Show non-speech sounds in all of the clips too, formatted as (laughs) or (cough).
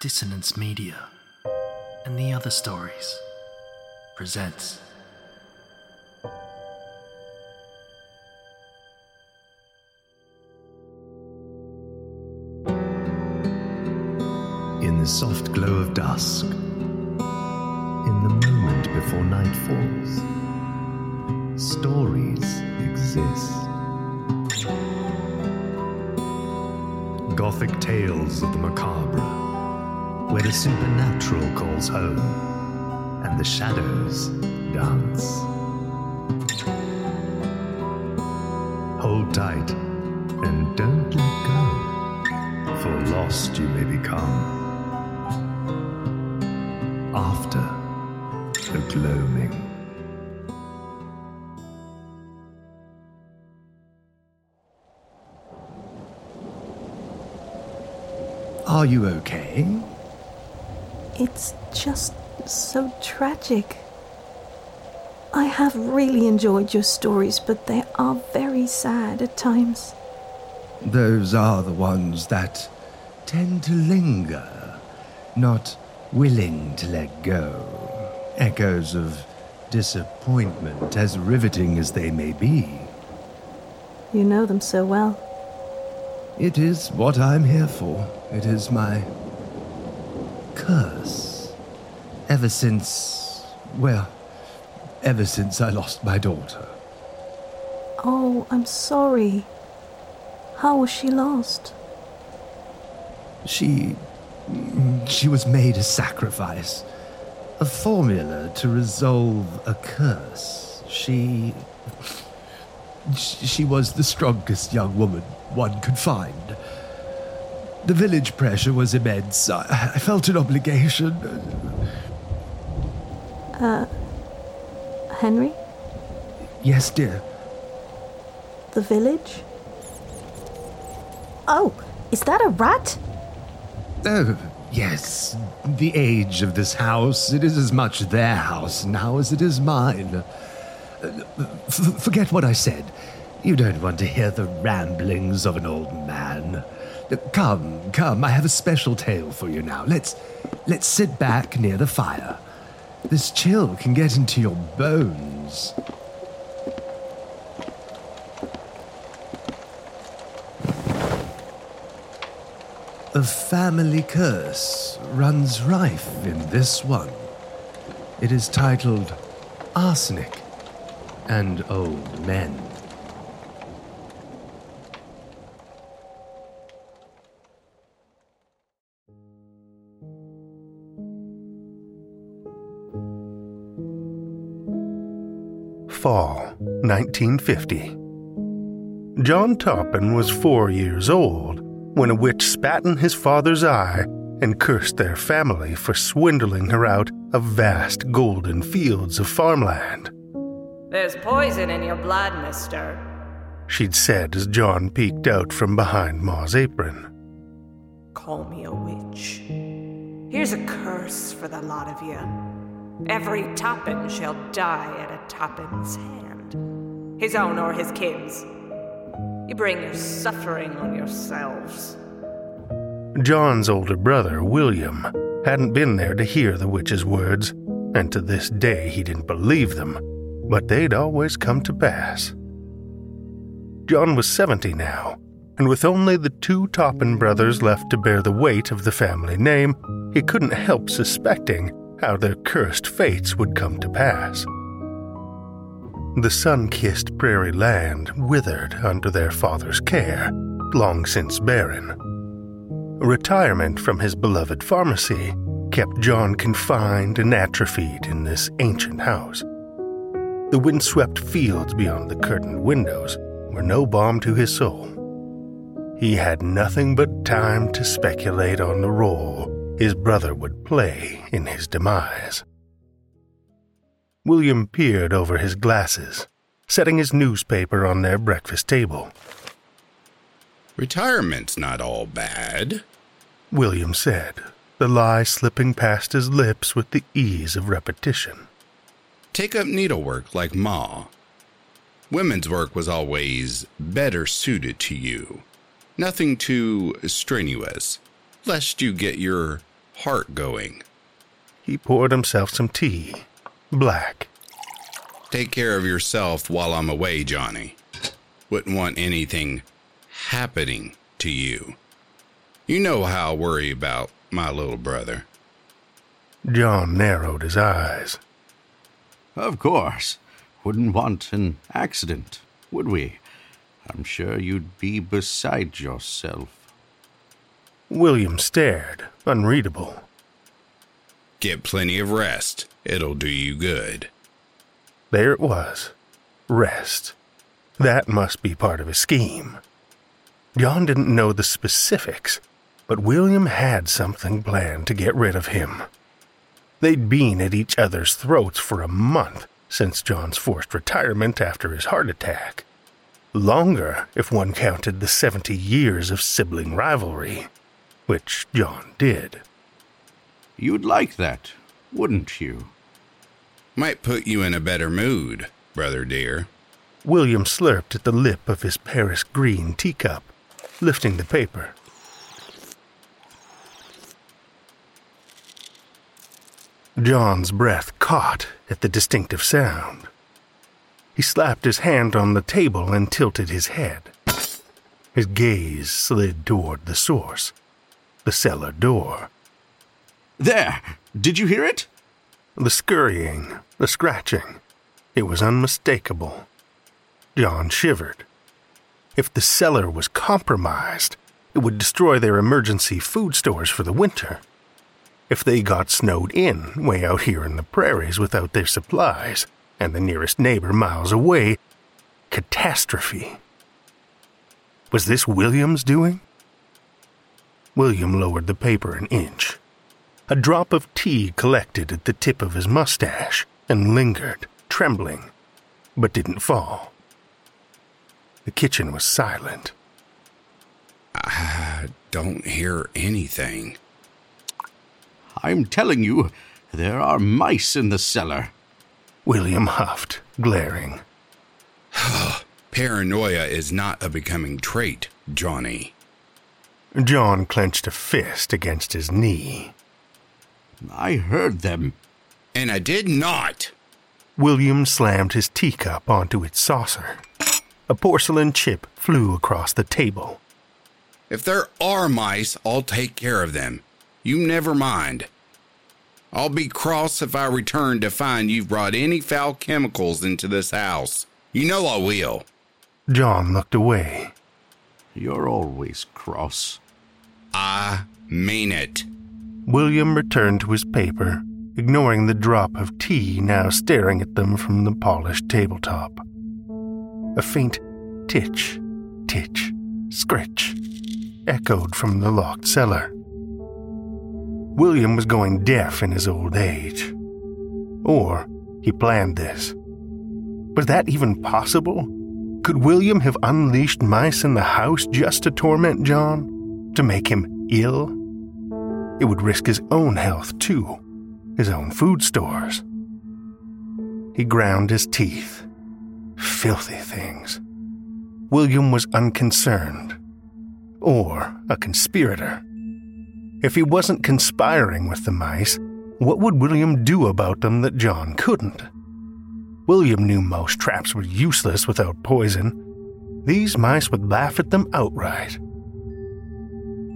Dissonance Media and the other stories presents In the soft glow of dusk, in the moment before night falls, stories exist. Gothic tales of the macabre, where the supernatural calls home and the shadows dance. Hold tight and don't let go, for lost you may become after the gloaming. Are you okay? It's just so tragic. I have really enjoyed your stories, but they are very sad at times. Those are the ones that tend to linger, not willing to let go. Echoes of disappointment, as riveting as they may be. You know them so well. It is what I'm here for. It is my curse. Ever since, well, ever since I lost my daughter. Oh, I'm sorry. How was she lost? She. she was made a sacrifice. A formula to resolve a curse. She. She was the strongest young woman one could find. The village pressure was immense. I, I felt an obligation. Uh, Henry? Yes, dear. The village? Oh, is that a rat? Oh, yes. The age of this house. It is as much their house now as it is mine. Uh, f- forget what I said. You don't want to hear the ramblings of an old man. Come, come, I have a special tale for you now. Let's let's sit back near the fire. This chill can get into your bones. A family curse runs rife in this one. It is titled Arsenic and Old Men. Fall 1950. John Toppin was four years old when a witch spat in his father's eye and cursed their family for swindling her out of vast golden fields of farmland. There's poison in your blood, mister. She'd said as John peeked out from behind Ma's apron. Call me a witch. Here's a curse for the lot of you. Every Toppin shall die at a Toppin's hand, his own or his kin's. You bring your suffering on yourselves. John's older brother, William, hadn't been there to hear the witch's words, and to this day he didn't believe them, but they'd always come to pass. John was 70 now, and with only the two Toppin brothers left to bear the weight of the family name, he couldn't help suspecting how their cursed fates would come to pass. The sun kissed prairie land withered under their father's care, long since barren. Retirement from his beloved pharmacy kept John confined and atrophied in this ancient house. The windswept fields beyond the curtained windows were no balm to his soul. He had nothing but time to speculate on the role his brother would play in his demise. William peered over his glasses, setting his newspaper on their breakfast table. Retirement's not all bad, William said, the lie slipping past his lips with the ease of repetition. Take up needlework like Ma. Women's work was always better suited to you. Nothing too strenuous, lest you get your heart going. He poured himself some tea, black. Take care of yourself while I'm away, Johnny. Wouldn't want anything happening to you. You know how I worry about my little brother. John narrowed his eyes. Of course. Wouldn't want an accident, would we? I'm sure you'd be beside yourself. William stared, unreadable. Get plenty of rest. It'll do you good. There it was. Rest. That must be part of a scheme. John didn't know the specifics, but William had something planned to get rid of him. They'd been at each other's throats for a month since John's forced retirement after his heart attack. Longer if one counted the 70 years of sibling rivalry which John did. You'd like that, wouldn't you? Might put you in a better mood, brother dear. William slurped at the lip of his Paris green teacup, lifting the paper. John's breath caught at the distinctive sound. He slapped his hand on the table and tilted his head. His gaze slid toward the source the cellar door. There! Did you hear it? The scurrying, the scratching. It was unmistakable. John shivered. If the cellar was compromised, it would destroy their emergency food stores for the winter. If they got snowed in way out here in the prairies without their supplies, and the nearest neighbor miles away, catastrophe. Was this William's doing? William lowered the paper an inch. A drop of tea collected at the tip of his mustache and lingered, trembling, but didn't fall. The kitchen was silent. I don't hear anything. I'm telling you, there are mice in the cellar. William huffed, glaring. (sighs) Paranoia is not a becoming trait, Johnny. John clenched a fist against his knee. I heard them. And I did not. William slammed his teacup onto its saucer. A porcelain chip flew across the table. If there are mice, I'll take care of them. You never mind. I'll be cross if I return to find you've brought any foul chemicals into this house. You know I will. John looked away. You're always cross. I mean it. William returned to his paper, ignoring the drop of tea now staring at them from the polished tabletop. A faint titch, titch, scritch echoed from the locked cellar. William was going deaf in his old age. Or he planned this. Was that even possible? Could William have unleashed mice in the house just to torment John? To make him ill? It would risk his own health, too, his own food stores. He ground his teeth. Filthy things. William was unconcerned. Or a conspirator. If he wasn't conspiring with the mice, what would William do about them that John couldn't? William knew most traps were useless without poison. these mice would laugh at them outright.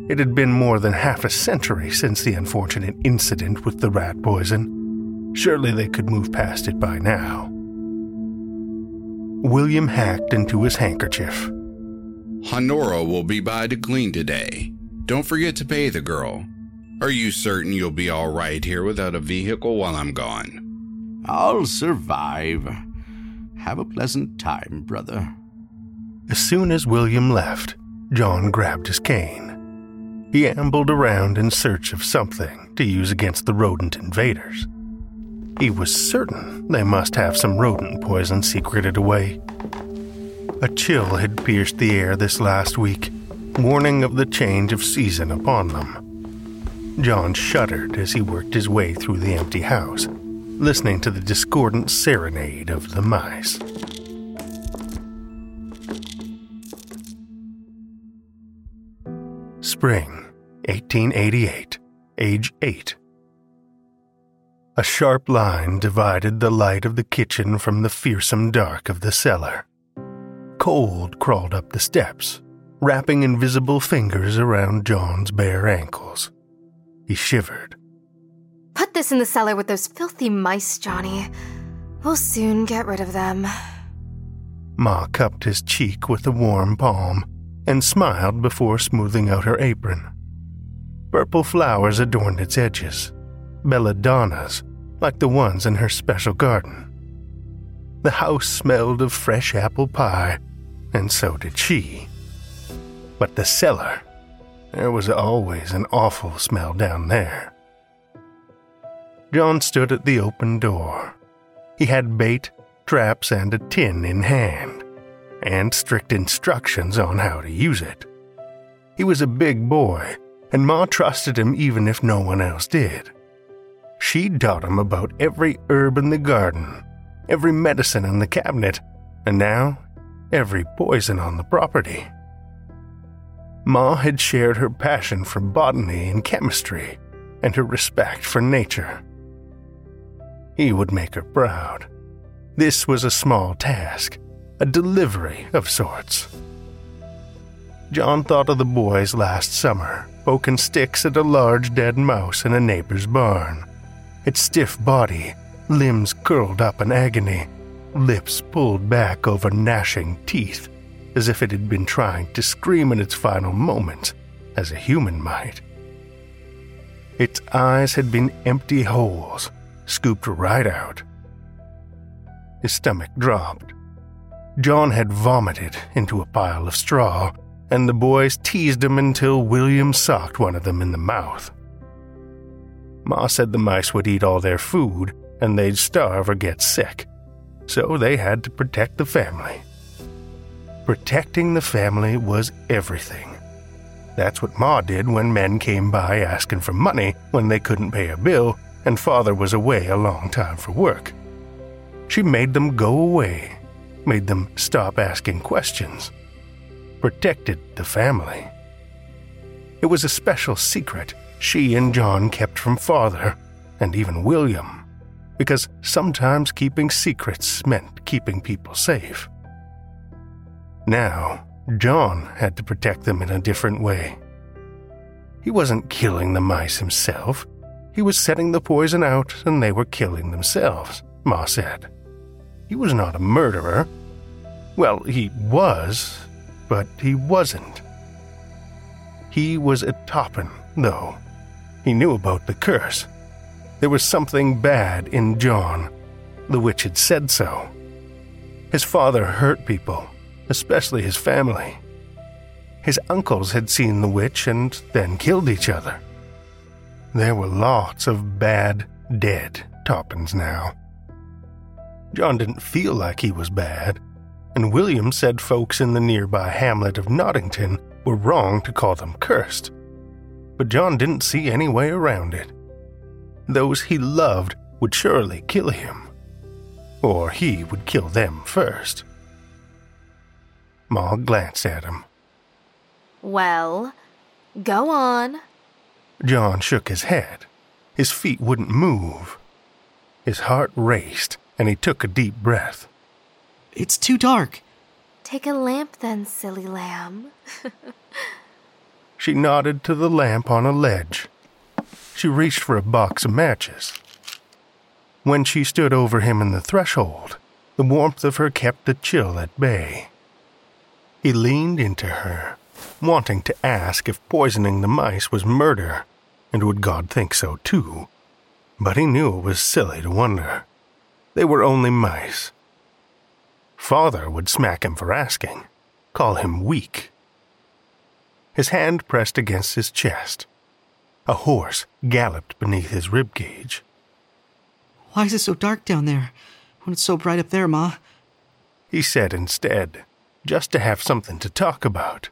It had been more than half a century since the unfortunate incident with the rat poison. Surely they could move past it by now. William hacked into his handkerchief. Honora will be by to clean today. Don't forget to pay the girl. Are you certain you'll be all right here without a vehicle while I'm gone? I'll survive. Have a pleasant time, brother. As soon as William left, John grabbed his cane. He ambled around in search of something to use against the rodent invaders. He was certain they must have some rodent poison secreted away. A chill had pierced the air this last week, warning of the change of season upon them. John shuddered as he worked his way through the empty house, listening to the discordant serenade of the mice. Spring, 1888, age 8. A sharp line divided the light of the kitchen from the fearsome dark of the cellar. Cold crawled up the steps, wrapping invisible fingers around John's bare ankles. He shivered. Put this in the cellar with those filthy mice, Johnny. We'll soon get rid of them. Ma cupped his cheek with a warm palm and smiled before smoothing out her apron. Purple flowers adorned its edges, belladonnas, like the ones in her special garden. The house smelled of fresh apple pie, and so did she. But the cellar, there was always an awful smell down there. John stood at the open door. He had bait, traps, and a tin in hand and strict instructions on how to use it. He was a big boy, and Ma trusted him even if no one else did. She taught him about every herb in the garden, every medicine in the cabinet, and now every poison on the property. Ma had shared her passion for botany and chemistry and her respect for nature. He would make her proud. This was a small task, a delivery of sorts. John thought of the boys last summer, poking sticks at a large dead mouse in a neighbor's barn. Its stiff body, limbs curled up in agony, lips pulled back over gnashing teeth, as if it had been trying to scream in its final moments, as a human might. Its eyes had been empty holes, scooped right out. His stomach dropped. John had vomited into a pile of straw, and the boys teased him until William socked one of them in the mouth. Ma said the mice would eat all their food and they'd starve or get sick, so they had to protect the family. Protecting the family was everything. That's what Ma did when men came by asking for money when they couldn't pay a bill and father was away a long time for work. She made them go away made them stop asking questions, protected the family. It was a special secret she and John kept from father and even William, because sometimes keeping secrets meant keeping people safe. Now, John had to protect them in a different way. He wasn't killing the mice himself. He was setting the poison out and they were killing themselves, Ma said. He was not a murderer. Well, he was, but he wasn't. He was a Toppin, though. He knew about the curse. There was something bad in John. The witch had said so. His father hurt people, especially his family. His uncles had seen the witch and then killed each other. There were lots of bad, dead Toppins now. John didn't feel like he was bad, and William said folks in the nearby hamlet of Nottington were wrong to call them cursed. But John didn't see any way around it. Those he loved would surely kill him, or he would kill them first. Ma glanced at him. Well, go on. John shook his head. His feet wouldn't move. His heart raced and he took a deep breath. It's too dark. Take a lamp then, silly lamb. She nodded to the lamp on a ledge. She reached for a box of matches. When she stood over him in the threshold, the warmth of her kept the chill at bay. He leaned into her, wanting to ask if poisoning the mice was murder, and would God think so too. But he knew it was silly to wonder. They were only mice. Father would smack him for asking, call him weak. His hand pressed against his chest. A horse galloped beneath his rib cage. Why is it so dark down there when it's so bright up there, Ma? He said instead, just to have something to talk about.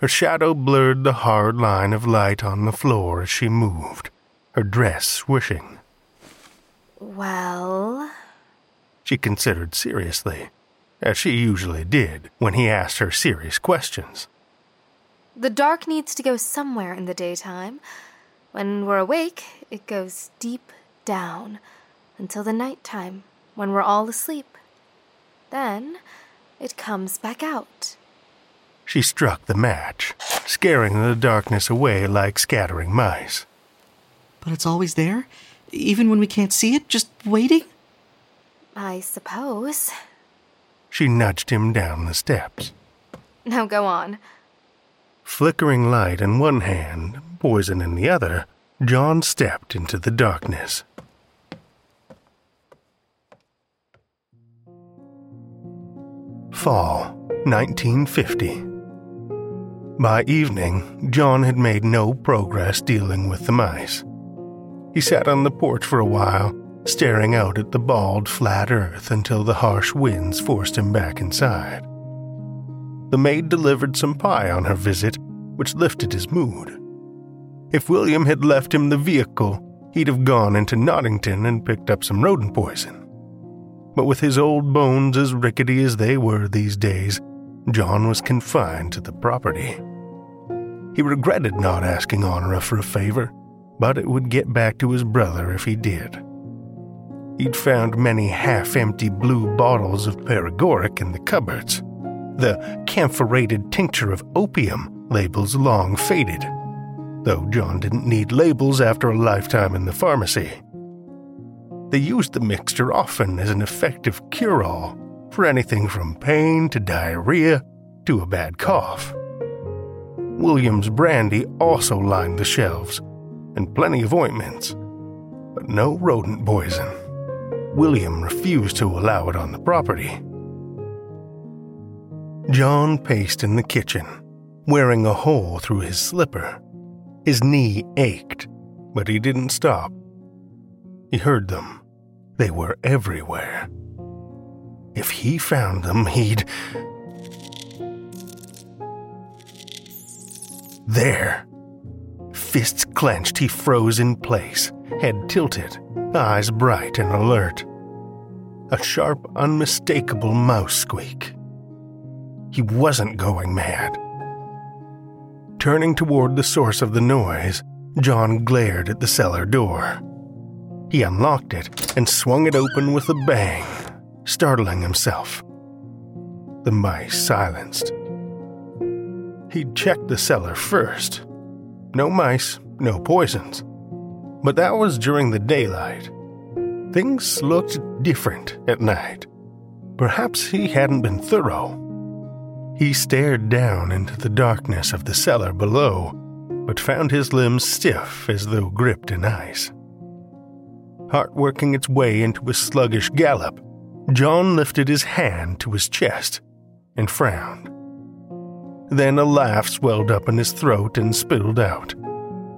Her shadow blurred the hard line of light on the floor as she moved, her dress swishing. Well, She considered seriously, as she usually did when he asked her serious questions. the dark needs to go somewhere in the daytime. When we're awake, it goes deep down until the nighttime when we're all asleep. Then it comes back out. She struck the match, scaring the darkness away like scattering mice. But it's always there? Even when we can't see it? Just waiting? I suppose. She nudged him down the steps. Now go on. Flickering light in one hand, poison in the other, John stepped into the darkness. Fall, 1950. By evening, John had made no progress dealing with the mice. He sat on the porch for a while, staring out at the bald, flat earth until the harsh winds forced him back inside. The maid delivered some pie on her visit, which lifted his mood. If William had left him the vehicle, he'd have gone into Nottington and picked up some rodent poison. But with his old bones as rickety as they were these days, John was confined to the property. He regretted not asking Honora for a favor, but it would get back to his brother if he did. He'd found many half empty blue bottles of paregoric in the cupboards. The camphorated tincture of opium labels long faded, though John didn't need labels after a lifetime in the pharmacy. They used the mixture often as an effective cure all for anything from pain to diarrhea to a bad cough. William's brandy also lined the shelves, and plenty of ointments, but no rodent poison. William refused to allow it on the property. John paced in the kitchen, wearing a hole through his slipper. His knee ached, but he didn't stop. He heard them. They were everywhere. If he found them, he'd. There. Fists clenched, he froze in place, head tilted, eyes bright and alert. A sharp, unmistakable mouse squeak. He wasn't going mad. Turning toward the source of the noise, John glared at the cellar door. He unlocked it and swung it open with a bang, startling himself. The mice silenced. He'd checked the cellar first. No mice, no poisons. But that was during the daylight. Things looked different at night. Perhaps he hadn't been thorough. He stared down into the darkness of the cellar below, but found his limbs stiff as though gripped in ice. Heart working its way into a sluggish gallop, John lifted his hand to his chest and frowned. Then a laugh swelled up in his throat and spilled out.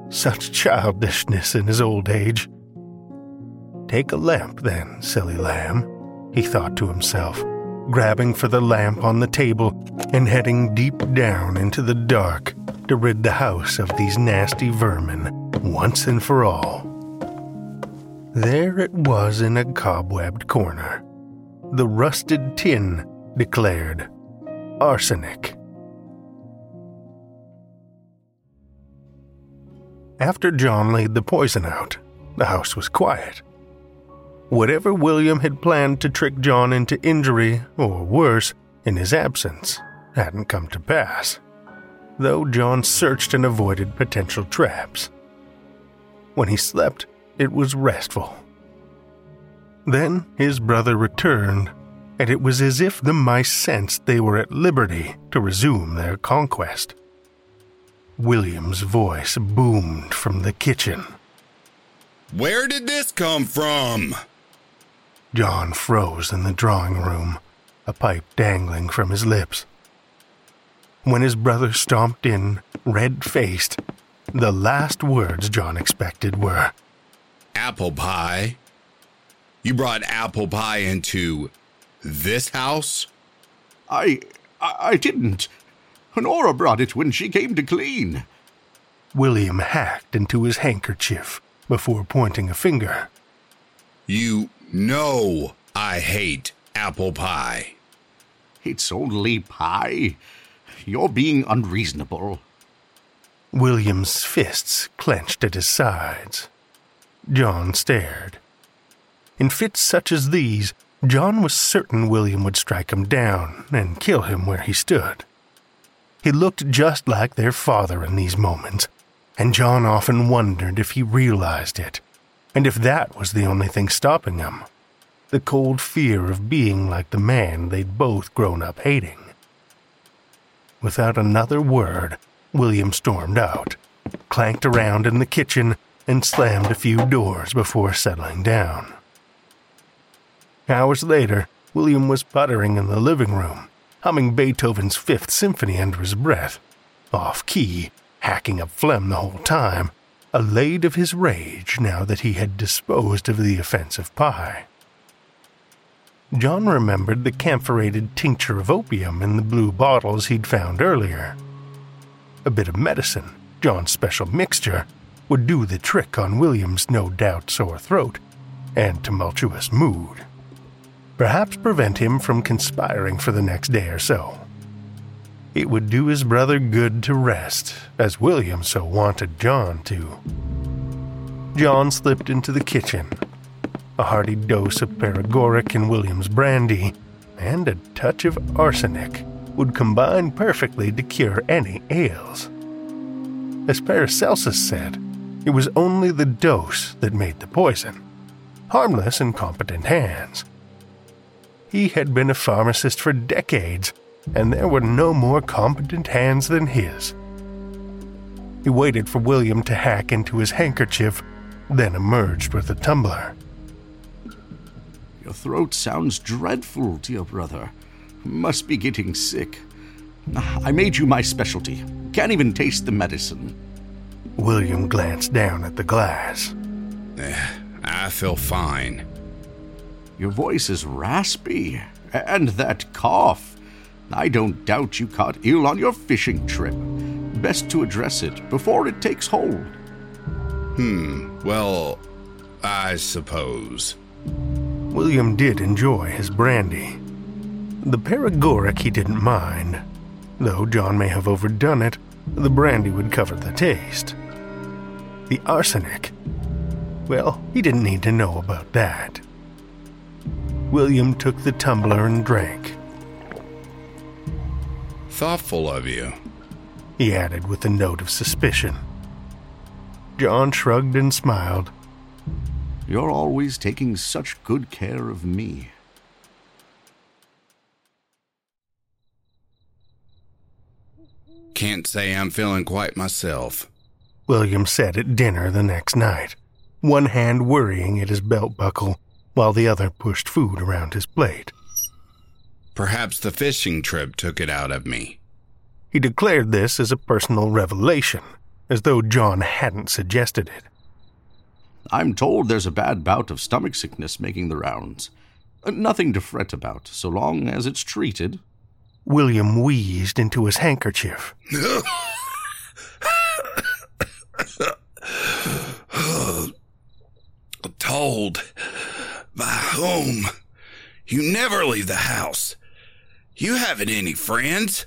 Such childishness in his old age. Take a lamp, then, silly lamb, he thought to himself, grabbing for the lamp on the table and heading deep down into the dark to rid the house of these nasty vermin once and for all. There it was in a cobwebbed corner. The rusted tin declared arsenic. After John laid the poison out, the house was quiet. Whatever William had planned to trick John into injury, or worse, in his absence hadn't come to pass, though John searched and avoided potential traps. When he slept, it was restful. Then his brother returned, and it was as if the mice sensed they were at liberty to resume their conquest. William's voice boomed from the kitchen. Where did this come from? John froze in the drawing room, a pipe dangling from his lips. When his brother stomped in, red faced, the last words John expected were Apple pie. You brought apple pie into this house? I. I, I didn't. Honora brought it when she came to clean. William hacked into his handkerchief before pointing a finger. You know I hate apple pie. It's only pie. You're being unreasonable. William's fists clenched at his sides. John stared. In fits such as these, John was certain William would strike him down and kill him where he stood. He looked just like their father in these moments, and John often wondered if he realized it, and if that was the only thing stopping him the cold fear of being like the man they'd both grown up hating. Without another word, William stormed out, clanked around in the kitchen, and slammed a few doors before settling down. Hours later, William was puttering in the living room, humming Beethoven's Fifth Symphony under his breath, off key, hacking up phlegm the whole time, allayed of his rage now that he had disposed of the offensive pie. John remembered the camphorated tincture of opium in the blue bottles he'd found earlier. A bit of medicine, John's special mixture, would do the trick on William's no doubt sore throat and tumultuous mood. Perhaps prevent him from conspiring for the next day or so. It would do his brother good to rest, as William so wanted John to. John slipped into the kitchen. A hearty dose of paregoric and William's brandy, and a touch of arsenic would combine perfectly to cure any ails. As Paracelsus said, it was only the dose that made the poison, harmless in competent hands. He had been a pharmacist for decades, and there were no more competent hands than his. He waited for William to hack into his handkerchief, then emerged with a tumbler. Your throat sounds dreadful, dear brother. Must be getting sick. I made you my specialty. Can't even taste the medicine. William glanced down at the glass. Eh, I feel fine. Your voice is raspy. And that cough. I don't doubt you caught ill on your fishing trip. Best to address it before it takes hold. Hmm, well, I suppose. William did enjoy his brandy. The paregoric he didn't mind. Though John may have overdone it, the brandy would cover the taste. The arsenic, well, he didn't need to know about that. William took the tumbler and drank. Thoughtful of you. He added with a note of suspicion. John shrugged and smiled. You're always taking such good care of me. Can't say I'm feeling quite myself. William said at dinner the next night, one hand worrying at his belt buckle while the other pushed food around his plate. Perhaps the fishing trip took it out of me. He declared this as a personal revelation, as though John hadn't suggested it. I'm told there's a bad bout of stomach sickness making the rounds. Uh, Nothing to fret about, so long as it's treated. William wheezed into his handkerchief. (coughs) Told by whom? You never leave the house. You haven't any friends.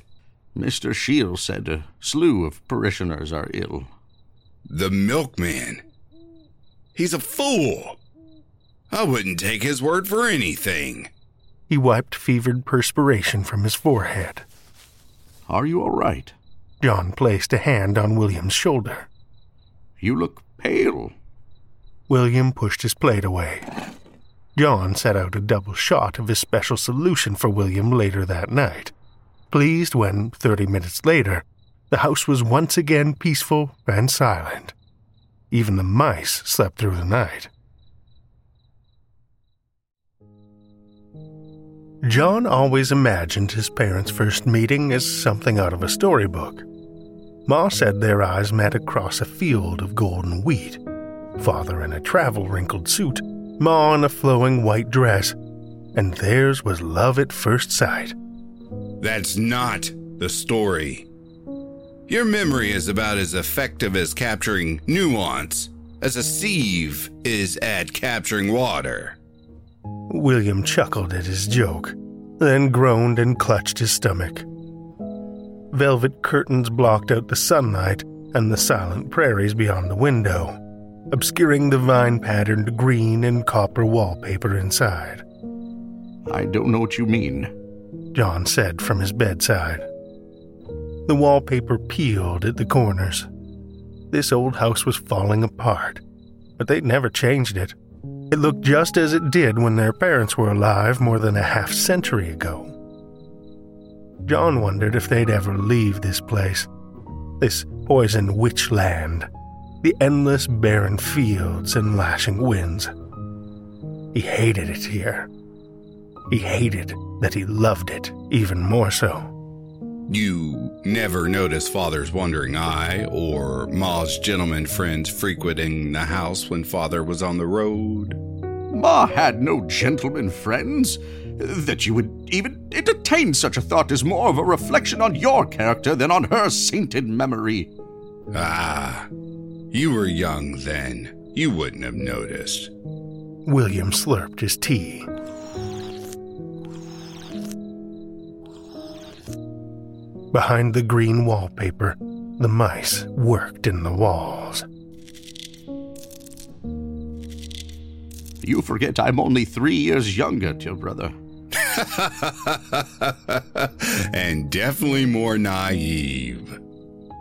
Mr. Shield said a slew of parishioners are ill. The milkman. He's a fool. I wouldn't take his word for anything. He wiped fevered perspiration from his forehead. Are you all right? John placed a hand on William's shoulder. You look pale. William pushed his plate away. John set out a double shot of his special solution for William later that night, pleased when, thirty minutes later, the house was once again peaceful and silent. Even the mice slept through the night. John always imagined his parents' first meeting as something out of a storybook. Ma said their eyes met across a field of golden wheat. Father in a travel wrinkled suit, Ma in a flowing white dress, and theirs was love at first sight. That's not the story. Your memory is about as effective as capturing nuance as a sieve is at capturing water. William chuckled at his joke, then groaned and clutched his stomach. Velvet curtains blocked out the sunlight and the silent prairies beyond the window, obscuring the vine patterned green and copper wallpaper inside. I don't know what you mean, John said from his bedside. The wallpaper peeled at the corners. This old house was falling apart, but they'd never changed it. It looked just as it did when their parents were alive more than a half century ago. John wondered if they'd ever leave this place, this poison witch land, the endless barren fields and lashing winds. He hated it here. He hated that he loved it even more so. You never noticed Father's wandering eye or Ma's gentleman friends frequenting the house when Father was on the road? Ma had no gentleman friends. That you would even entertain such a thought is more of a reflection on your character than on her sainted memory. Ah, you were young then. You wouldn't have noticed. William slurped his tea. Behind the green wallpaper, the mice worked in the walls. You forget I'm only three years younger, dear brother. (laughs) and definitely more naive.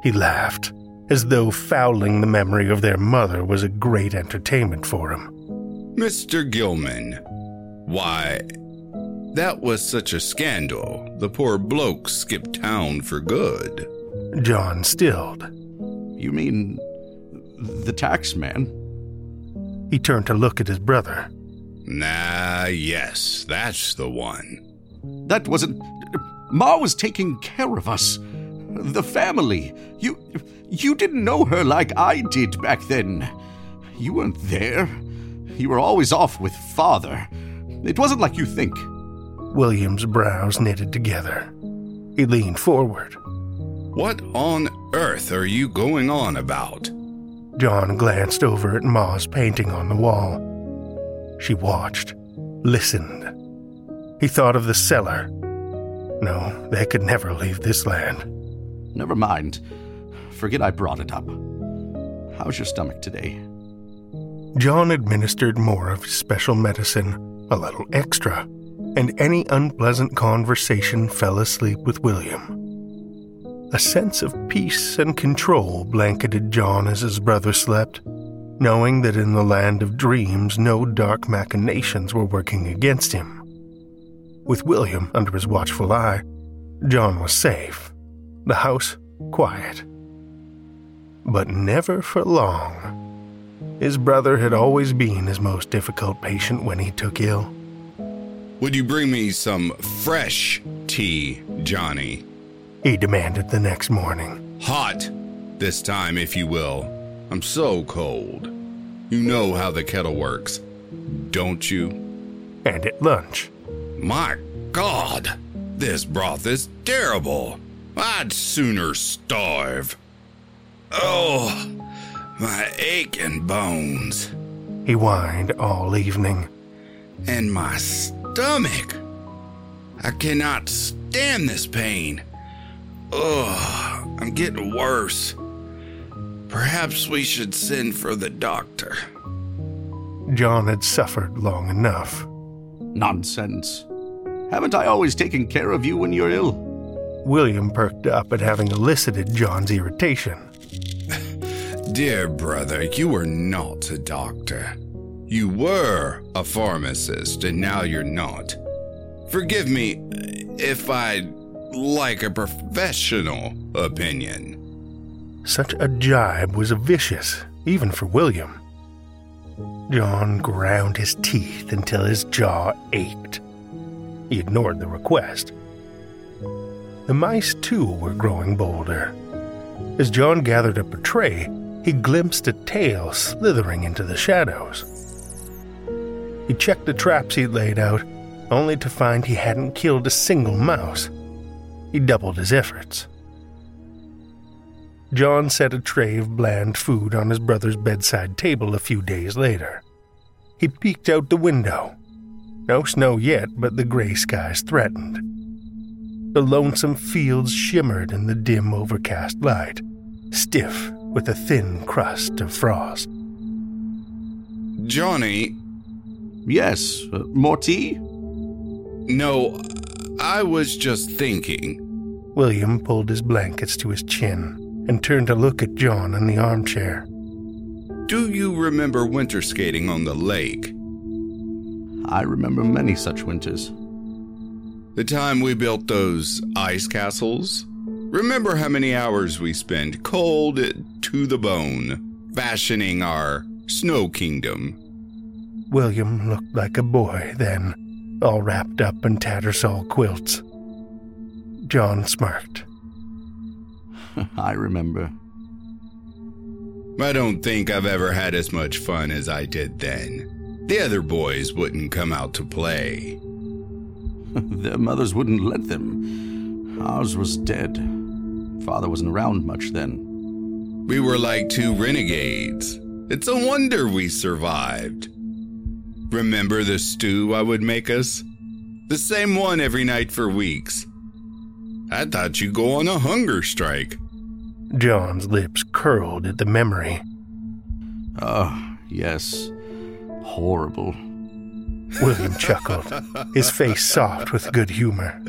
He laughed, as though fouling the memory of their mother was a great entertainment for him. Mr. Gilman, why, that was such a scandal. The poor bloke skipped town for good. John stilled. You mean the tax man? He turned to look at his brother. Nah, yes, that's the one. That wasn't. Ma was taking care of us. The family. You. You didn't know her like I did back then. You weren't there. You were always off with father. It wasn't like you think. William's brows knitted together. He leaned forward. What on earth are you going on about? John glanced over at Ma's painting on the wall. She watched, listened. He thought of the cellar. No, they could never leave this land. Never mind. Forget I brought it up. How's your stomach today? John administered more of his special medicine, a little extra, and any unpleasant conversation fell asleep with William. A sense of peace and control blanketed John as his brother slept, knowing that in the land of dreams no dark machinations were working against him. With William under his watchful eye, John was safe, the house quiet. But never for long. His brother had always been his most difficult patient when he took ill. Would you bring me some fresh tea, Johnny? He demanded the next morning. Hot, this time, if you will. I'm so cold. You know how the kettle works, don't you? And at lunch. My God, this broth is terrible. I'd sooner starve. Oh, my aching bones. He whined all evening. And my stomach. I cannot stand this pain. Ugh, I'm getting worse. Perhaps we should send for the doctor. John had suffered long enough. Nonsense. Haven't I always taken care of you when you're ill? William perked up at having elicited John's irritation. Dear brother, you are not a doctor. You were a pharmacist, and now you're not. Forgive me if I like a professional opinion. Such a jibe was vicious, even for William. John ground his teeth until his jaw ached. He ignored the request. The mice, too, were growing bolder. As John gathered up a tray, he glimpsed a tail slithering into the shadows. He checked the traps he'd laid out, only to find he hadn't killed a single mouse. He doubled his efforts. John set a tray of bland food on his brother's bedside table a few days later. He peeked out the window. No snow yet, but the gray skies threatened. The lonesome fields shimmered in the dim, overcast light, stiff with a thin crust of frost. Johnny. Yes, uh, more tea? No, I was just thinking. William pulled his blankets to his chin and turned to look at John in the armchair. Do you remember winter skating on the lake? I remember many such winters. The time we built those ice castles? Remember how many hours we spent cold to the bone, fashioning our snow kingdom? William looked like a boy then, all wrapped up in tattersall quilts. John smirked. (laughs) I remember. I don't think I've ever had as much fun as I did then. The other boys wouldn't come out to play. (laughs) Their mothers wouldn't let them. Ours was dead. Father wasn't around much then. We were like two renegades. It's a wonder we survived. Remember the stew I would make us? The same one every night for weeks. I thought you'd go on a hunger strike. John's lips curled at the memory. Ah, yes. Horrible. William chuckled, his face soft with good humor.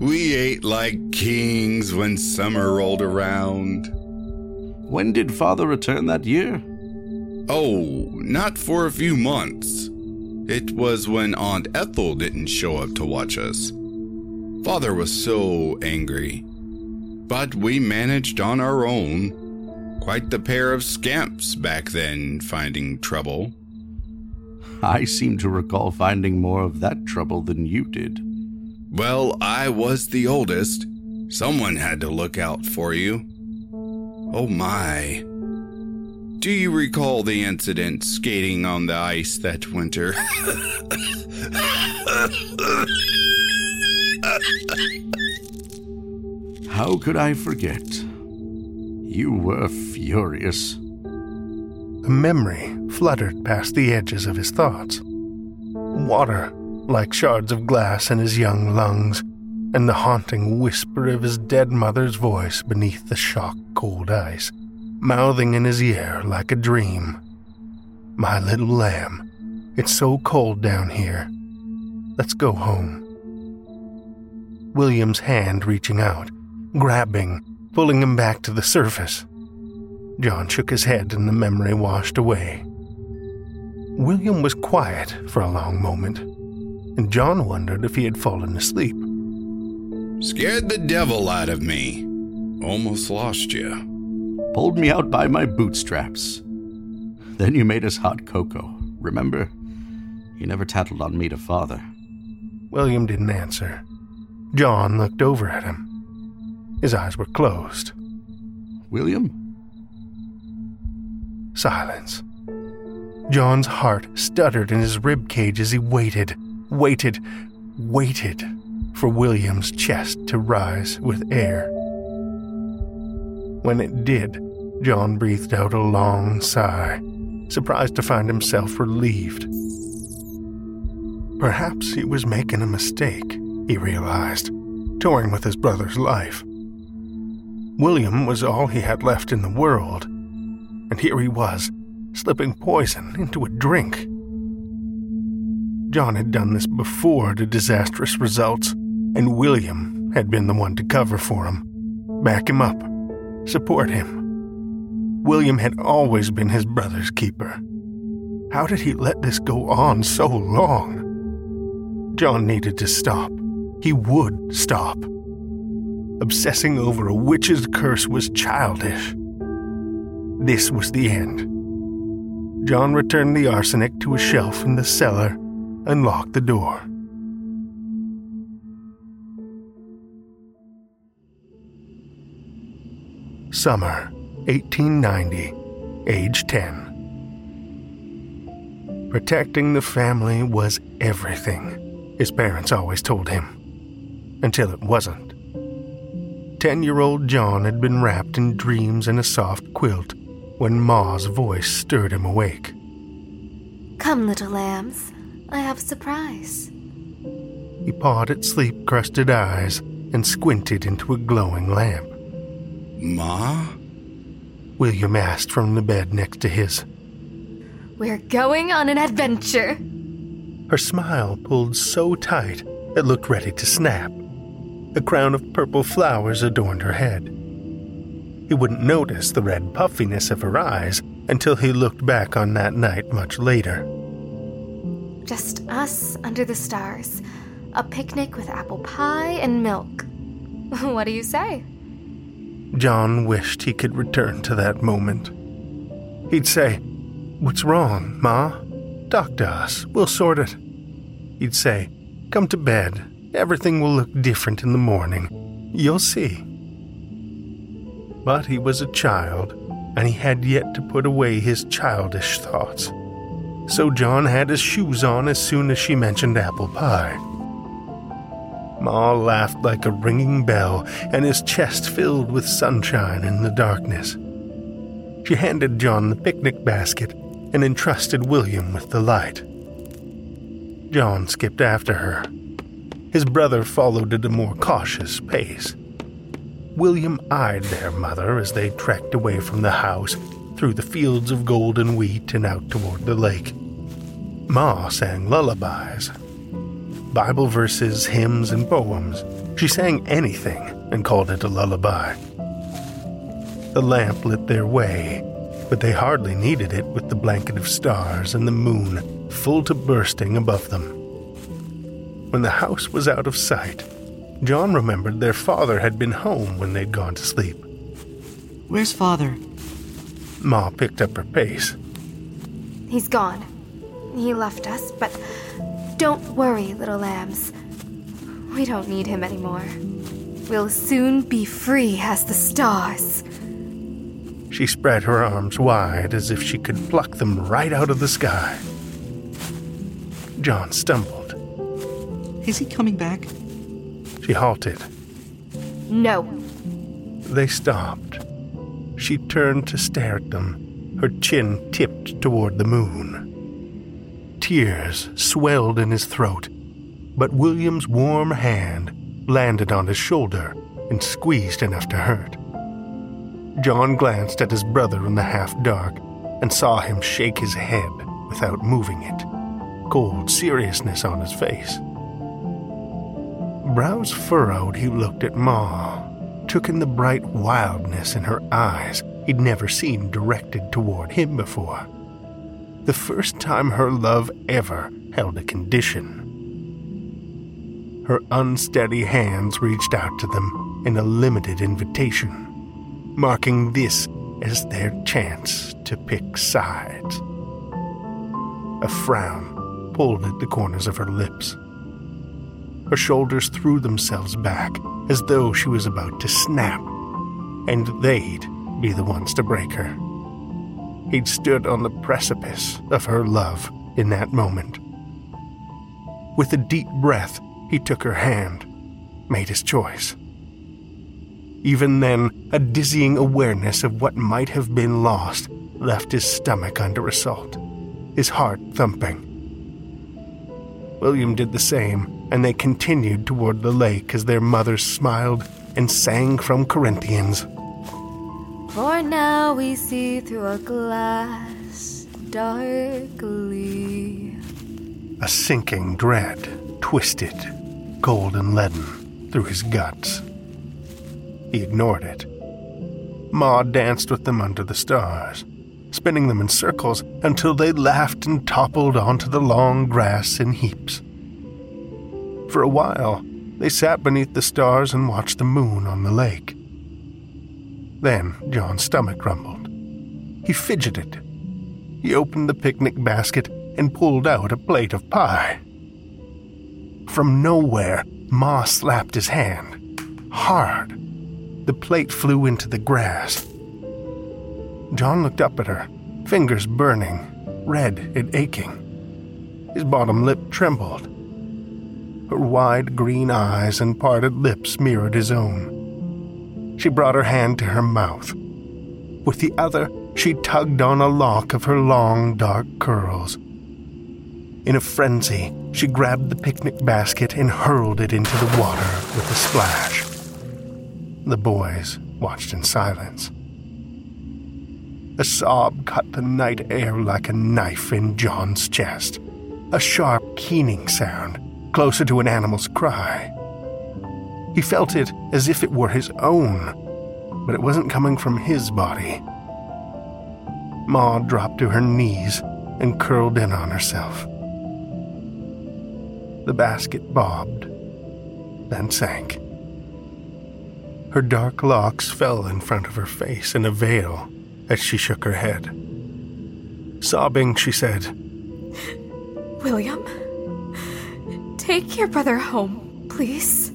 We ate like kings when summer rolled around. When did father return that year? Oh, not for a few months. It was when Aunt Ethel didn't show up to watch us. Father was so angry. But we managed on our own. Quite the pair of scamps back then, finding trouble. I seem to recall finding more of that trouble than you did. Well, I was the oldest. Someone had to look out for you. Oh my. Do you recall the incident skating on the ice that winter? How could I forget? You were furious. A memory fluttered past the edges of his thoughts. Water, like shards of glass in his young lungs, and the haunting whisper of his dead mother's voice beneath the shock cold ice, mouthing in his ear like a dream. My little lamb, it's so cold down here. Let's go home. William's hand reaching out, grabbing, pulling him back to the surface. John shook his head and the memory washed away. William was quiet for a long moment, and John wondered if he had fallen asleep. Scared the devil out of me. Almost lost you. Pulled me out by my bootstraps. Then you made us hot cocoa, remember? You never tattled on me to father. William didn't answer. John looked over at him. His eyes were closed. William? Silence. John's heart stuttered in his rib cage as he waited, waited, waited for William's chest to rise with air. When it did, John breathed out a long sigh, surprised to find himself relieved. Perhaps he was making a mistake, he realized, toying with his brother's life. William was all he had left in the world, and here he was, slipping poison into a drink. John had done this before to disastrous results, and William had been the one to cover for him, back him up, support him. William had always been his brother's keeper. How did he let this go on so long? John needed to stop. He would stop. Obsessing over a witch's curse was childish. This was the end. John returned the arsenic to a shelf in the cellar and locked the door. Summer, 1890, age 10. Protecting the family was everything, his parents always told him. Until it wasn't. Ten year old John had been wrapped in dreams in a soft quilt when Ma's voice stirred him awake. Come, little lambs, I have a surprise. He pawed at sleep crusted eyes and squinted into a glowing lamp. Ma? William asked from the bed next to his. We're going on an adventure. Her smile pulled so tight it looked ready to snap. A crown of purple flowers adorned her head. He wouldn't notice the red puffiness of her eyes until he looked back on that night much later. Just us under the stars. A picnic with apple pie and milk. (laughs) What do you say? John wished he could return to that moment. He'd say, What's wrong, Ma? Talk to us. We'll sort it. He'd say, Come to bed. Everything will look different in the morning. You'll see. But he was a child, and he had yet to put away his childish thoughts. So John had his shoes on as soon as she mentioned apple pie. Ma laughed like a ringing bell, and his chest filled with sunshine in the darkness. She handed John the picnic basket and entrusted William with the light. John skipped after her. His brother followed at a more cautious pace. William eyed their mother as they trekked away from the house through the fields of golden wheat and out toward the lake. Ma sang lullabies, Bible verses, hymns, and poems. She sang anything and called it a lullaby. The lamp lit their way, but they hardly needed it with the blanket of stars and the moon full to bursting above them. When the house was out of sight, John remembered their father had been home when they'd gone to sleep. Where's father? Ma picked up her pace. He's gone. He left us, but don't worry, little lambs. We don't need him anymore. We'll soon be free as the stars. She spread her arms wide as if she could pluck them right out of the sky. John stumbled. Is he coming back? She halted. No. They stopped. She turned to stare at them, her chin tipped toward the moon. Tears swelled in his throat, but William's warm hand landed on his shoulder and squeezed enough to hurt. John glanced at his brother in the half dark and saw him shake his head without moving it, cold seriousness on his face. Brows furrowed, he looked at Ma, took in the bright wildness in her eyes he'd never seen directed toward him before. The first time her love ever held a condition. Her unsteady hands reached out to them in a limited invitation, marking this as their chance to pick sides. A frown pulled at the corners of her lips. Her shoulders threw themselves back as though she was about to snap, and they'd be the ones to break her. He'd stood on the precipice of her love in that moment. With a deep breath, he took her hand, made his choice. Even then, a dizzying awareness of what might have been lost left his stomach under assault, his heart thumping. William did the same, and they continued toward the lake as their mothers smiled and sang from Corinthians. For now we see through a glass darkly. A sinking dread twisted, cold and leaden, through his guts. He ignored it. Ma danced with them under the stars, spinning them in circles until they laughed and toppled onto the long grass in heaps. For a while, they sat beneath the stars and watched the moon on the lake. Then John's stomach grumbled. He fidgeted. He opened the picnic basket and pulled out a plate of pie. From nowhere, Ma slapped his hand. Hard. The plate flew into the grass. John looked up at her, fingers burning, red and aching. His bottom lip trembled. Her wide green eyes and parted lips mirrored his own. She brought her hand to her mouth. With the other, she tugged on a lock of her long, dark curls. In a frenzy, she grabbed the picnic basket and hurled it into the water with a splash. The boys watched in silence. A sob cut the night air like a knife in John's chest. A sharp, keening sound, closer to an animal's cry. He felt it as if it were his own, but it wasn't coming from his body. Ma dropped to her knees and curled in on herself. The basket bobbed, then sank. Her dark locks fell in front of her face in a veil as she shook her head. Sobbing, she said, William, take your brother home, please.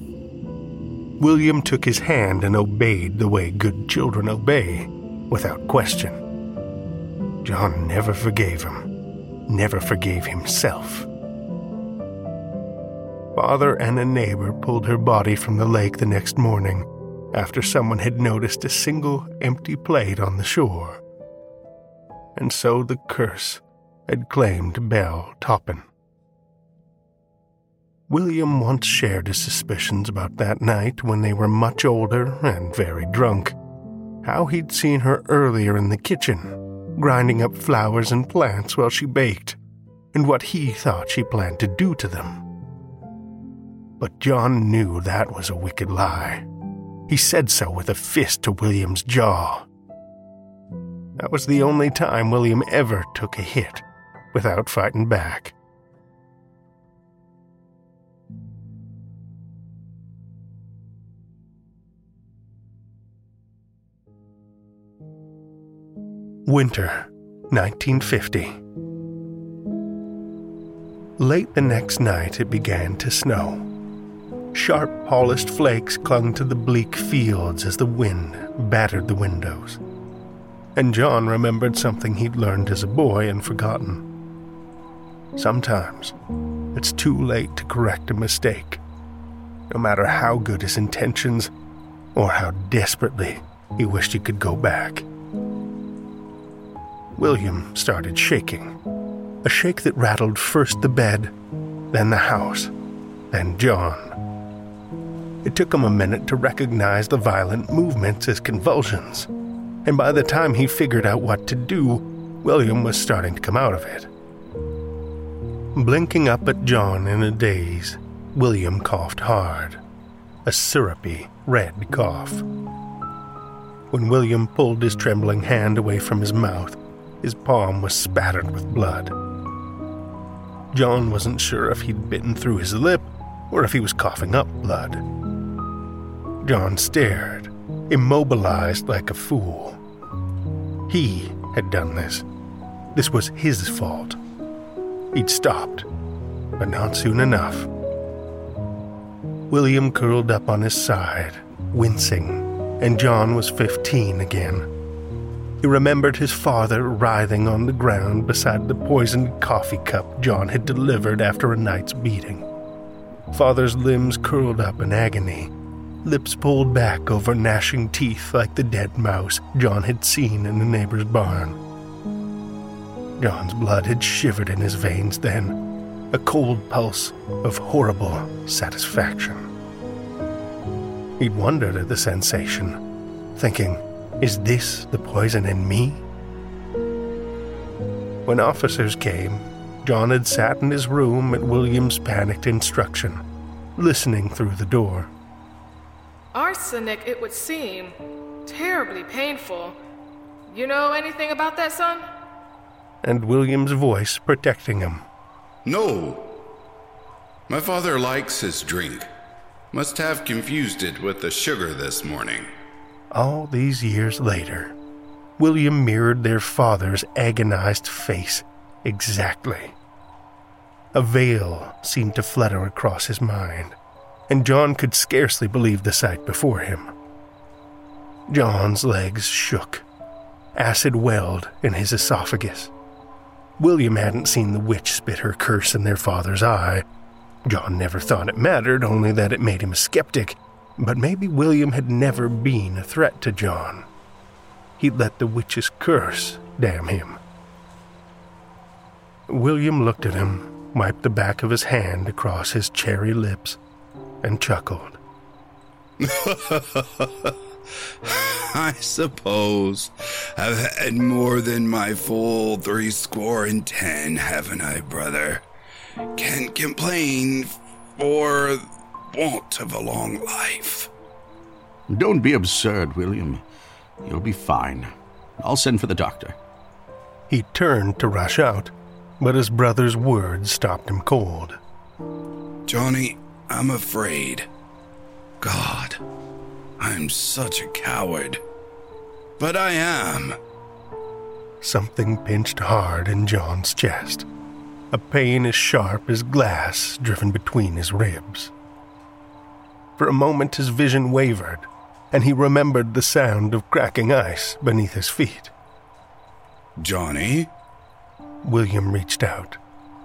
William took his hand and obeyed the way good children obey, without question. John never forgave him, never forgave himself. Father and a neighbor pulled her body from the lake the next morning after someone had noticed a single empty plate on the shore. And so the curse had claimed Belle Toppin. William once shared his suspicions about that night when they were much older and very drunk. How he'd seen her earlier in the kitchen, grinding up flowers and plants while she baked, and what he thought she planned to do to them. But John knew that was a wicked lie. He said so with a fist to William's jaw. That was the only time William ever took a hit without fighting back. Winter, 1950. Late the next night, it began to snow. Sharp, polished flakes clung to the bleak fields as the wind battered the windows. And John remembered something he'd learned as a boy and forgotten. Sometimes it's too late to correct a mistake, no matter how good his intentions or how desperately he wished he could go back. William started shaking, a shake that rattled first the bed, then the house, then John. It took him a minute to recognize the violent movements as convulsions, and by the time he figured out what to do, William was starting to come out of it. Blinking up at John in a daze, William coughed hard, a syrupy, red cough. When William pulled his trembling hand away from his mouth, his palm was spattered with blood. John wasn't sure if he'd bitten through his lip or if he was coughing up blood. John stared, immobilized like a fool. He had done this. This was his fault. He'd stopped, but not soon enough. William curled up on his side, wincing, and John was 15 again. He remembered his father writhing on the ground beside the poisoned coffee cup John had delivered after a night's beating. Father's limbs curled up in agony, lips pulled back over gnashing teeth like the dead mouse John had seen in the neighbor's barn. John's blood had shivered in his veins then, a cold pulse of horrible satisfaction. He'd wondered at the sensation, thinking, is this the poison in me? When officers came, John had sat in his room at William's panicked instruction, listening through the door. Arsenic, it would seem. Terribly painful. You know anything about that, son? And William's voice protecting him. No. My father likes his drink. Must have confused it with the sugar this morning. All these years later, William mirrored their father's agonized face exactly. A veil seemed to flutter across his mind, and John could scarcely believe the sight before him. John's legs shook. Acid welled in his esophagus. William hadn't seen the witch spit her curse in their father's eye. John never thought it mattered, only that it made him a skeptic. But maybe William had never been a threat to John. He'd let the witch's curse damn him. William looked at him wiped the back of his hand across his cherry lips, and chuckled. (laughs) I suppose I've had more than my full three score and ten, haven't I, brother? Can't complain for want of a long life. Don't be absurd, William. You'll be fine. I'll send for the doctor. He turned to rush out, but his brother's words stopped him cold. Johnny, I'm afraid. God, I'm such a coward. But I am. Something pinched hard in John's chest, a pain as sharp as glass driven between his ribs. For a moment, his vision wavered, and he remembered the sound of cracking ice beneath his feet. Johnny? William reached out,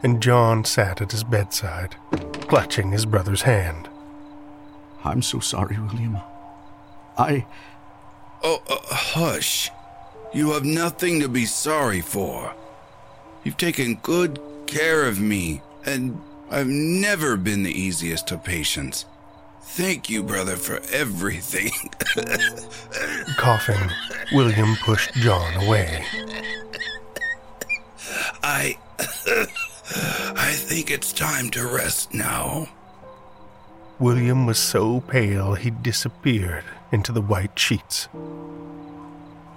and John sat at his bedside, clutching his brother's hand. I'm so sorry, William. I. Oh, uh, hush. You have nothing to be sorry for. You've taken good care of me, and I've never been the easiest of patients. Thank you, brother, for everything. (laughs) Coughing, William pushed John away. I. (laughs) (sighs) I think it's time to rest now. William was so pale he disappeared into the white sheets.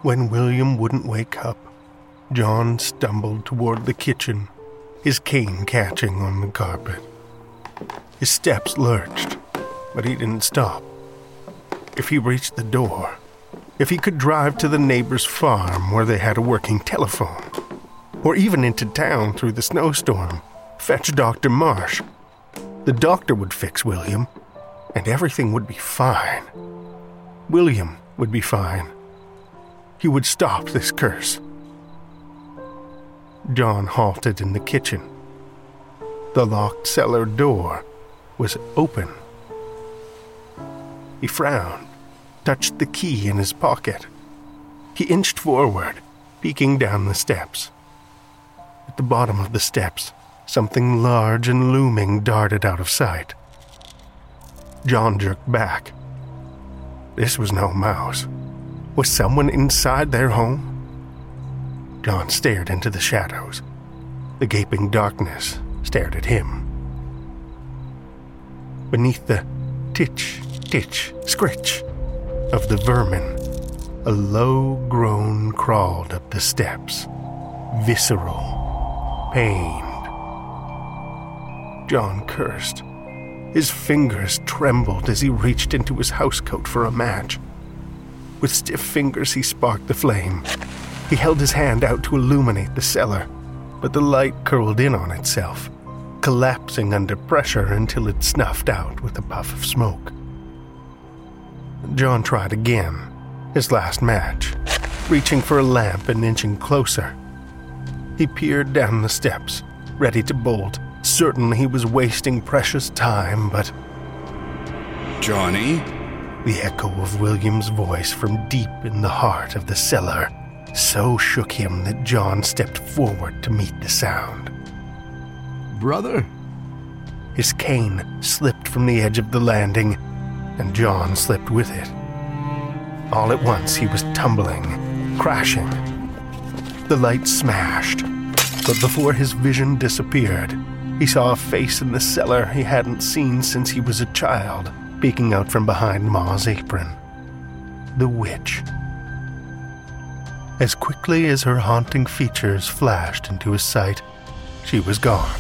When William wouldn't wake up, John stumbled toward the kitchen, his cane catching on the carpet. His steps lurched, but he didn't stop. If he reached the door, if he could drive to the neighbor's farm where they had a working telephone, or even into town through the snowstorm. Fetch Dr. Marsh. The doctor would fix William, and everything would be fine. William would be fine. He would stop this curse. John halted in the kitchen. The locked cellar door was open. He frowned, touched the key in his pocket. He inched forward, peeking down the steps. At the bottom of the steps, something large and looming darted out of sight. John jerked back. This was no mouse. Was someone inside their home? John stared into the shadows. The gaping darkness stared at him. Beneath the titch, titch, scritch of the vermin, a low groan crawled up the steps, visceral pained. John cursed. His fingers trembled as he reached into his housecoat for a match. With stiff fingers, he sparked the flame. He held his hand out to illuminate the cellar, but the light curled in on itself, collapsing under pressure until it snuffed out with a puff of smoke. John tried again, his last match, reaching for a lamp and inching closer. He peered down the steps, ready to bolt, certain he was wasting precious time, but. Johnny? The echo of William's voice from deep in the heart of the cellar so shook him that John stepped forward to meet the sound. Brother? His cane slipped from the edge of the landing, and John slipped with it. All at once, he was tumbling, crashing, the light smashed. But before his vision disappeared, he saw a face in the cellar he hadn't seen since he was a child, peeking out from behind Ma's apron. The witch. As quickly as her haunting features flashed into his sight, she was gone.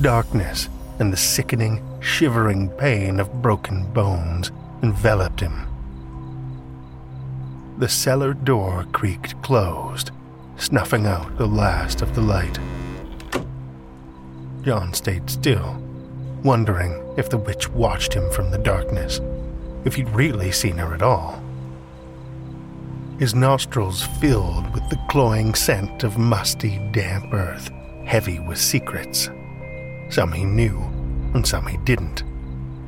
Darkness and the sickening, shivering pain of broken bones enveloped him. The cellar door creaked closed, snuffing out the last of the light. John stayed still, wondering if the witch watched him from the darkness, if he'd really seen her at all. His nostrils filled with the cloying scent of musty, damp earth, heavy with secrets. Some he knew, and some he didn't,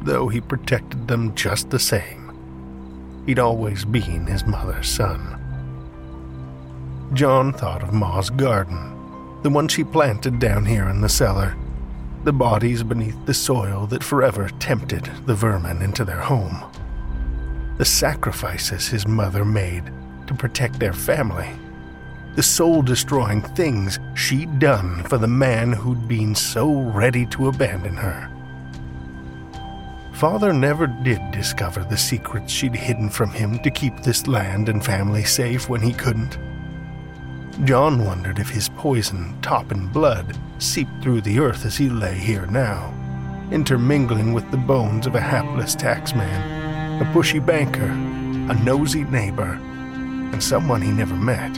though he protected them just the same. He'd always been his mother's son. John thought of Ma's garden, the one she planted down here in the cellar, the bodies beneath the soil that forever tempted the vermin into their home, the sacrifices his mother made to protect their family, the soul destroying things she'd done for the man who'd been so ready to abandon her. Father never did discover the secrets she'd hidden from him to keep this land and family safe when he couldn't. John wondered if his poison, Toppin blood, seeped through the earth as he lay here now, intermingling with the bones of a hapless taxman, a pushy banker, a nosy neighbor, and someone he never met.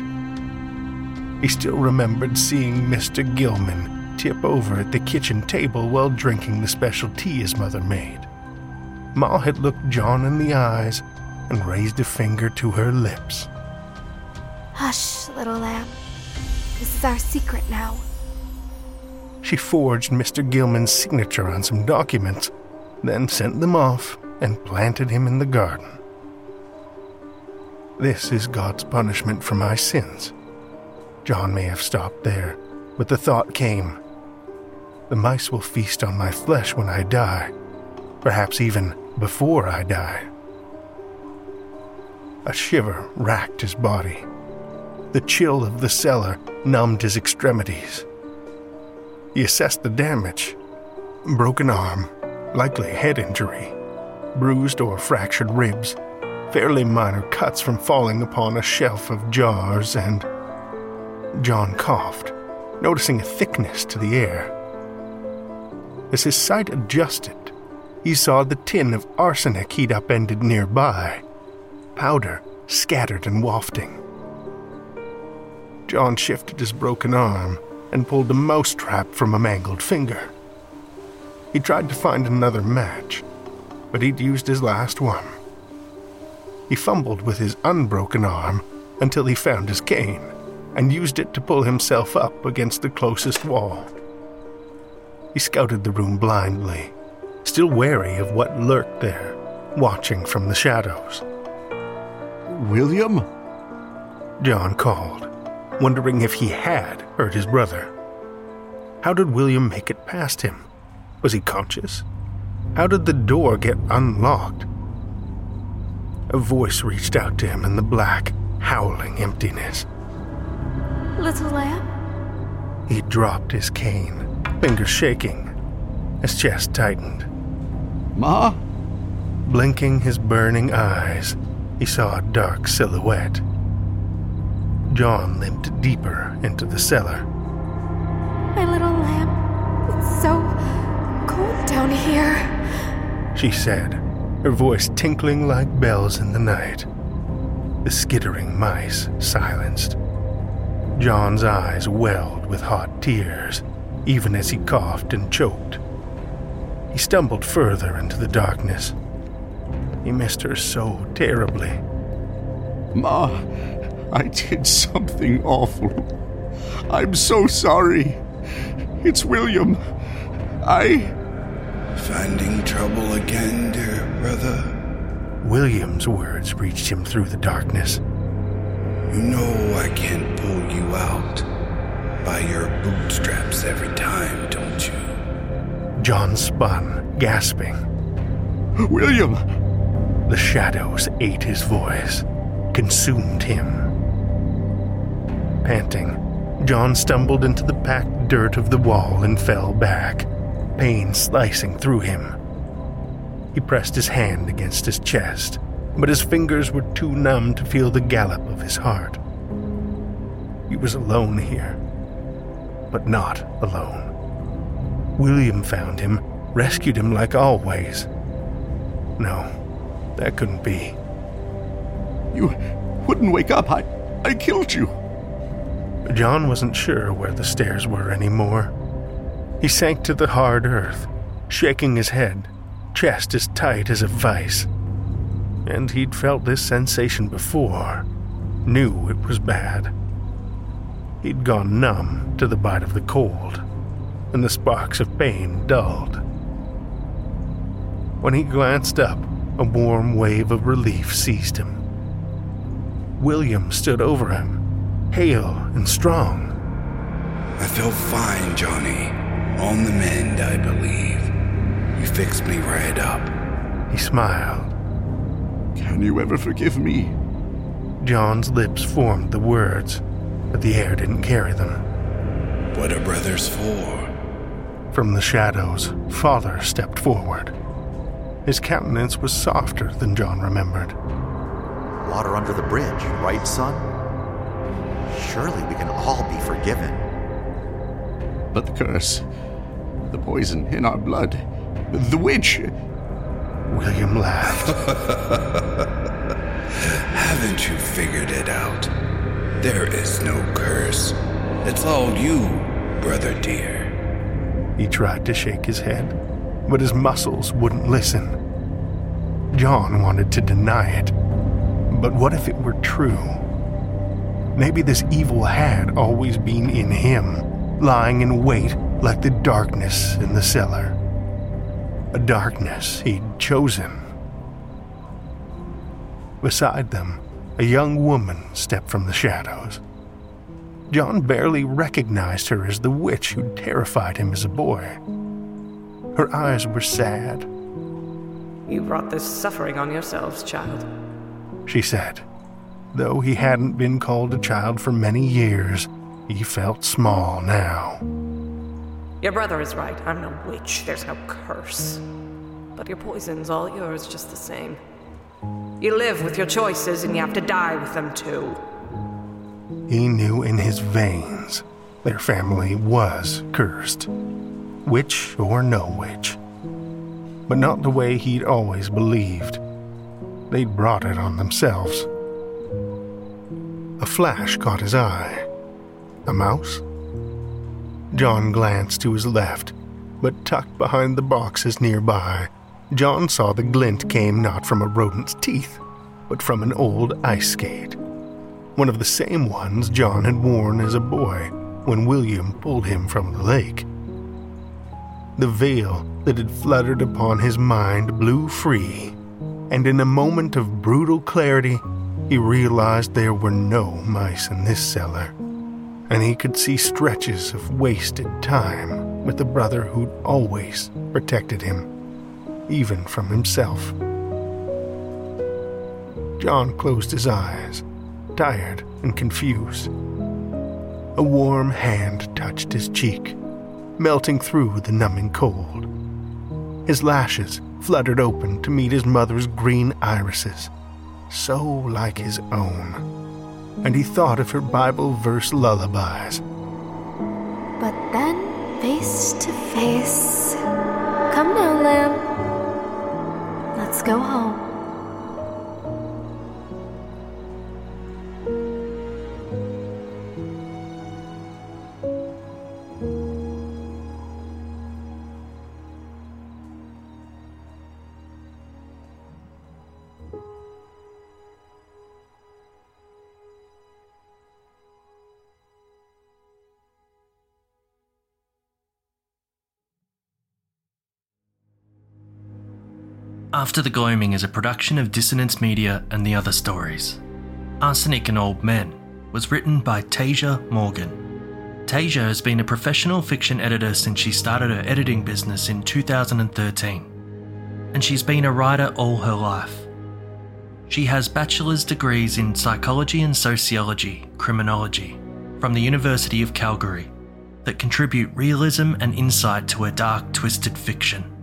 He still remembered seeing Mr. Gilman tip over at the kitchen table while drinking the special tea his mother made. Ma had looked John in the eyes and raised a finger to her lips. Hush, little lamb. This is our secret now. She forged Mr. Gilman's signature on some documents, then sent them off and planted him in the garden. This is God's punishment for my sins. John may have stopped there, but the thought came the mice will feast on my flesh when I die, perhaps even before I die. A shiver racked his body. The chill of the cellar numbed his extremities. He assessed the damage broken arm, likely head injury, bruised or fractured ribs, fairly minor cuts from falling upon a shelf of jars, and. John coughed, noticing a thickness to the air. As his sight adjusted, he saw the tin of arsenic he'd upended nearby, powder scattered and wafting. John shifted his broken arm and pulled a mousetrap from a mangled finger. He tried to find another match, but he'd used his last one. He fumbled with his unbroken arm until he found his cane and used it to pull himself up against the closest wall. He scouted the room blindly, still wary of what lurked there, watching from the shadows. William? John called, wondering if he had hurt his brother. How did William make it past him? Was he conscious? How did the door get unlocked? A voice reached out to him in the black, howling emptiness. Little lamb? He dropped his cane, fingers shaking. His chest tightened. Ma? Blinking his burning eyes, he saw a dark silhouette. John limped deeper into the cellar. My little lamb, it's so cold down here. She said, her voice tinkling like bells in the night. The skittering mice silenced. John's eyes welled with hot tears, even as he coughed and choked. He stumbled further into the darkness. He missed her so terribly. Ma, I did something awful. I'm so sorry. It's William. I. Finding trouble again, dear brother? William's words reached him through the darkness. You know I can't pull you out by your bootstraps every time, don't you? John spun, gasping. William! The shadows ate his voice, consumed him. Panting, John stumbled into the packed dirt of the wall and fell back, pain slicing through him. He pressed his hand against his chest, but his fingers were too numb to feel the gallop of his heart. He was alone here, but not alone. William found him, rescued him like always. No, that couldn't be. You wouldn't wake up. I, I killed you. John wasn't sure where the stairs were anymore. He sank to the hard earth, shaking his head, chest as tight as a vice. And he'd felt this sensation before, knew it was bad. He'd gone numb to the bite of the cold, and the sparks of pain dulled. When he glanced up, a warm wave of relief seized him. William stood over him, hale and strong. I feel fine, Johnny. On the mend, I believe. You fixed me right up. He smiled. Can you ever forgive me? John's lips formed the words, but the air didn't carry them. What are brothers for? From the shadows, Father stepped forward. His countenance was softer than John remembered. Water under the bridge, right, son? Surely we can all be forgiven. But the curse, the poison in our blood, the witch. William laughed. (laughs) Haven't you figured it out? There is no curse. It's all you, brother dear. He tried to shake his head, but his muscles wouldn't listen. John wanted to deny it. But what if it were true? Maybe this evil had always been in him, lying in wait like the darkness in the cellar. A darkness he'd chosen. Beside them, a young woman stepped from the shadows. John barely recognized her as the witch who terrified him as a boy. Her eyes were sad. You brought this suffering on yourselves, child. She said. Though he hadn't been called a child for many years, he felt small now. Your brother is right. I'm no witch. There's no curse. But your poison's all yours just the same. You live with your choices, and you have to die with them too. He knew in his veins their family was cursed. Witch or no witch. But not the way he'd always believed. They'd brought it on themselves. A flash caught his eye. A mouse? John glanced to his left, but tucked behind the boxes nearby, John saw the glint came not from a rodent's teeth, but from an old ice skate. One of the same ones John had worn as a boy when William pulled him from the lake. The veil that had fluttered upon his mind blew free, and in a moment of brutal clarity, he realized there were no mice in this cellar, and he could see stretches of wasted time with the brother who'd always protected him even from himself. John closed his eyes, tired and confused. A warm hand touched his cheek, melting through the numbing cold. His lashes fluttered open to meet his mother's green irises, so like his own, and he thought of her Bible verse lullabies. But then, face to face. Come now, lamb. Let's go home. After the Gloaming is a production of Dissonance Media and the Other Stories. Arsenic and Old Men was written by Taija Morgan. Taija has been a professional fiction editor since she started her editing business in 2013, and she's been a writer all her life. She has bachelor's degrees in psychology and sociology, criminology, from the University of Calgary that contribute realism and insight to her dark, twisted fiction.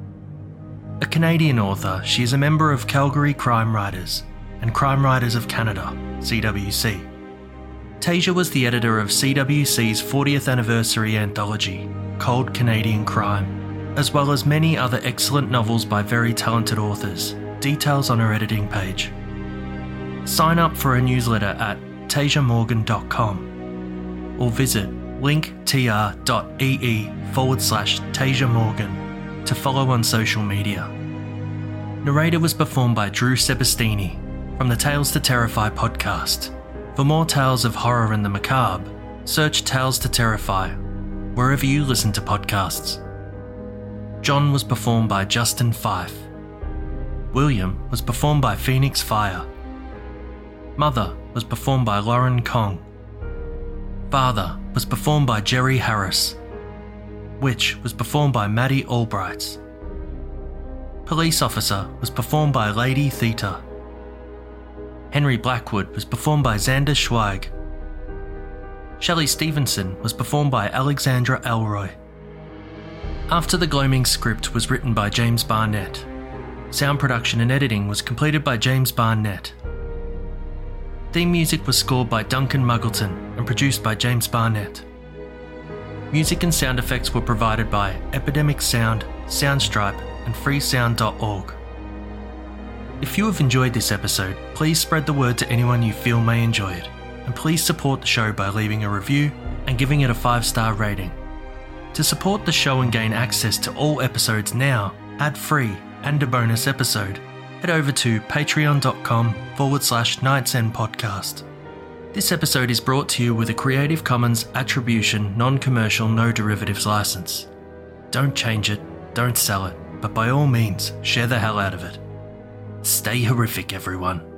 A Canadian author, she is a member of Calgary Crime Writers and Crime Writers of Canada, CWC. Taija was the editor of CWC's 40th anniversary anthology, Cold Canadian Crime, as well as many other excellent novels by very talented authors. Details on her editing page. Sign up for her newsletter at taijamorgan.com or visit linktr.ee forward slash taijamorgan to follow on social media. Narrator was performed by Drew Sebesteny from the Tales to Terrify podcast. For more tales of horror and the macabre, search Tales to Terrify wherever you listen to podcasts. John was performed by Justin Fife. William was performed by Phoenix Fire. Mother was performed by Lauren Kong. Father was performed by Jerry Harris. Witch was performed by Maddi Albregts. Police Officer was performed by Lady Theta. Henry Blackwood was performed by Xander Zweig. Shelly Stevenson was performed by Alexandra Elroy. After the Gloaming script was written by James Barnett. Sound production and editing was completed by James Barnett. Theme music was scored by Duncan Muggleton and produced by James Barnett. Music and sound effects were provided by Epidemic Sound, Soundstripe, and freesound.org. If you have enjoyed this episode, please spread the word to anyone you feel may enjoy it, and please support the show by leaving a review and giving it a 5 star rating. To support the show and gain access to all episodes now, ad free, and a bonus episode, head over to patreon.com forward slash Nights End Podcast. This episode is brought to you with a Creative Commons Attribution Non Commercial No Derivatives license. Don't change it, don't sell it, but by all means, share the hell out of it. Stay horrific, everyone.